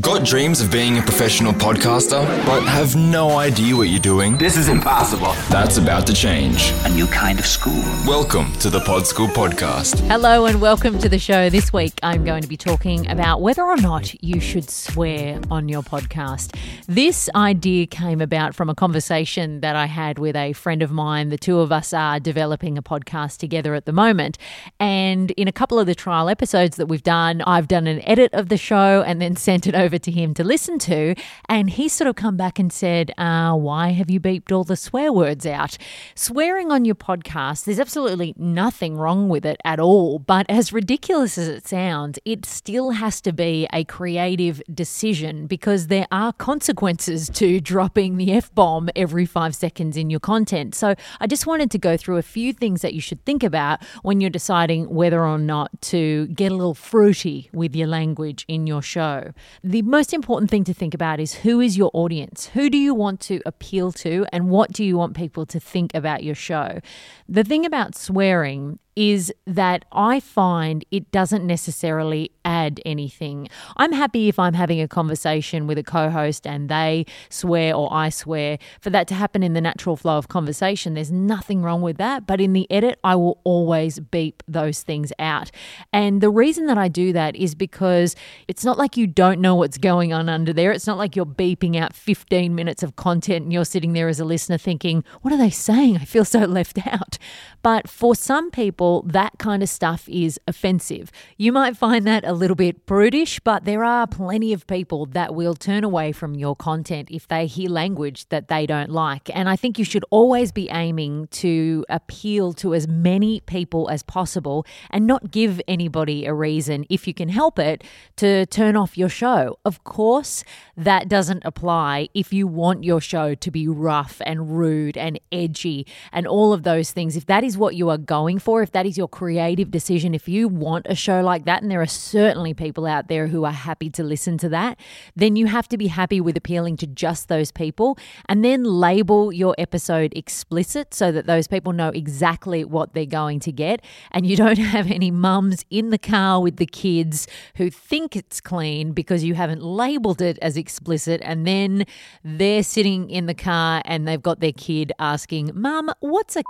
Got dreams of being a professional podcaster, but have no idea what you're doing? This is impossible. That's about to change. A new kind of school. Welcome to the Pod School Podcast. Hello and welcome to the show. This week I'm going to be talking about whether or not you should swear on your podcast. This idea came about from a conversation that I had with a friend of mine. The two of us are developing a podcast together at the moment. And in a couple of the trial episodes that we've done, I've done an edit of the show and then sent it over to him to listen to. And he sort of come back and said, uh, Why have you beeped all the swear words out? Swearing on your podcast, there's absolutely nothing wrong with it at all. But as ridiculous as it sounds, it still has to be a creative decision because there are consequences to dropping the F bomb every five seconds in your content. So I just wanted to go through a few things that you should think about when you're deciding whether or not to get a little fruity with your language in your show the most important thing to think about is who is your audience? Who do you want to appeal to? And what do you want people to think about your show? The thing about swearing is that I find it doesn't necessarily add anything. I'm happy if I'm having a conversation with a co host and they swear or I swear for that to happen in the natural flow of conversation. There's nothing wrong with that. But in the edit, I will always beep those things out. And the reason that I do that is because it's not like you don't know what's going on under there. It's not like you're beeping out 15 minutes of content and you're sitting there as a listener thinking, what are they saying? I feel so left out. But for some people, that kind of stuff is offensive. You might find that a little bit brutish, but there are plenty of people that will turn away from your content if they hear language that they don't like. And I think you should always be aiming to appeal to as many people as possible and not give anybody a reason, if you can help it, to turn off your show. Of course, that doesn't apply if you want your show to be rough and rude and edgy and all of those things. If that is what you are going for, if that is your creative decision, if you want a show like that, and there are certainly people out there who are happy to listen to that, then you have to be happy with appealing to just those people and then label your episode explicit so that those people know exactly what they're going to get. And you don't have any mums in the car with the kids who think it's clean because you haven't labeled it as explicit. And then they're sitting in the car and they've got their kid asking, Mum, what's a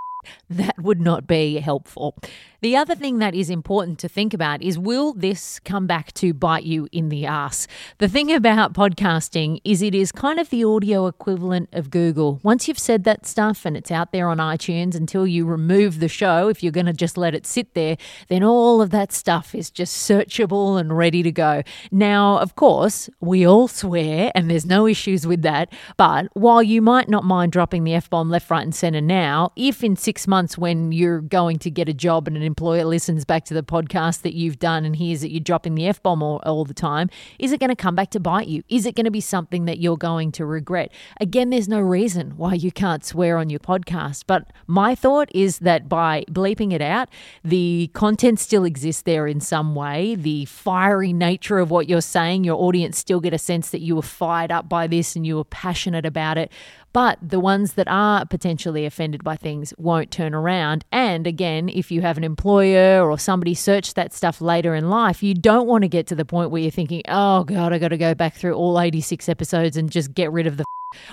that would not be helpful. The other thing that is important to think about is will this come back to bite you in the ass? The thing about podcasting is it is kind of the audio equivalent of Google. Once you've said that stuff and it's out there on iTunes until you remove the show, if you're going to just let it sit there, then all of that stuff is just searchable and ready to go. Now, of course, we all swear and there's no issues with that. But while you might not mind dropping the F bomb left, right, and center now, if in six months when you're going to get a job and an employer listens back to the podcast that you've done and hears that you're dropping the F bomb all, all the time, is it going to come back to bite you? Is it going to be something that you're going to regret? Again, there's no reason why you can't swear on your podcast. But my thought is that by bleeping it out, the content still exists there in some way. The fiery nature of what you're saying, your audience still get a sense that you were fired up by this and you were passionate about it. But the ones that are potentially offended by things won't turn around. And again, if you have an employer or somebody search that stuff later in life, you don't want to get to the point where you're thinking, oh God, I got to go back through all 86 episodes and just get rid of the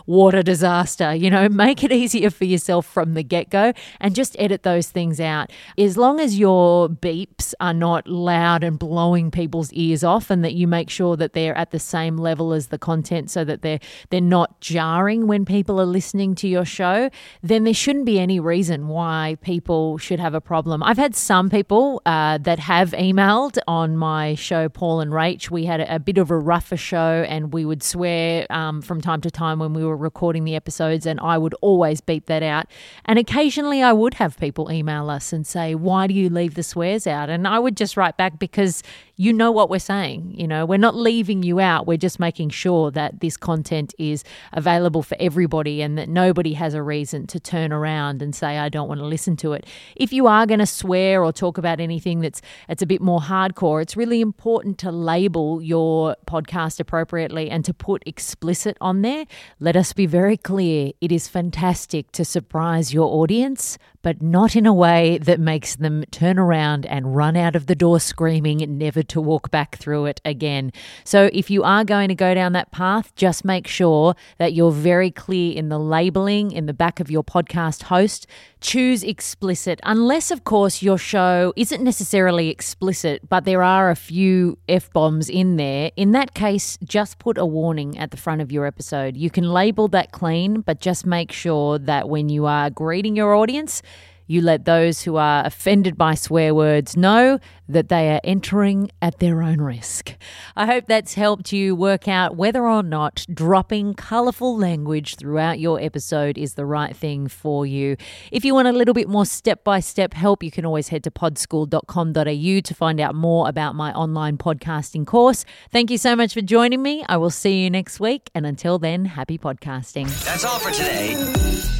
water disaster. You know, make it easier for yourself from the get go and just edit those things out. As long as your beeps are not loud and blowing people's ears off and that you make sure that they're at the same level as the content so that they're they're not jarring when people are listening to your show, then there shouldn't be any reason why people should have a problem. I've had some people uh, that have emailed on my show, Paul and Rach. We had a, a bit of a rougher show and we would swear um, from time to time when when we were recording the episodes, and I would always beep that out. And occasionally I would have people email us and say, Why do you leave the swears out? And I would just write back because you know what we're saying. You know, we're not leaving you out. We're just making sure that this content is available for everybody and that nobody has a reason to turn around and say, I don't want to listen to it. If you are going to swear or talk about anything that's it's a bit more hardcore, it's really important to label your podcast appropriately and to put explicit on there. Let us be very clear. It is fantastic to surprise your audience, but not in a way that makes them turn around and run out of the door screaming, never to walk back through it again. So, if you are going to go down that path, just make sure that you're very clear in the labeling in the back of your podcast host. Choose explicit, unless, of course, your show isn't necessarily explicit, but there are a few F bombs in there. In that case, just put a warning at the front of your episode. You can label that clean, but just make sure that when you are greeting your audience, you let those who are offended by swear words know that they are entering at their own risk. I hope that's helped you work out whether or not dropping colourful language throughout your episode is the right thing for you. If you want a little bit more step by step help, you can always head to podschool.com.au to find out more about my online podcasting course. Thank you so much for joining me. I will see you next week. And until then, happy podcasting. That's all for today.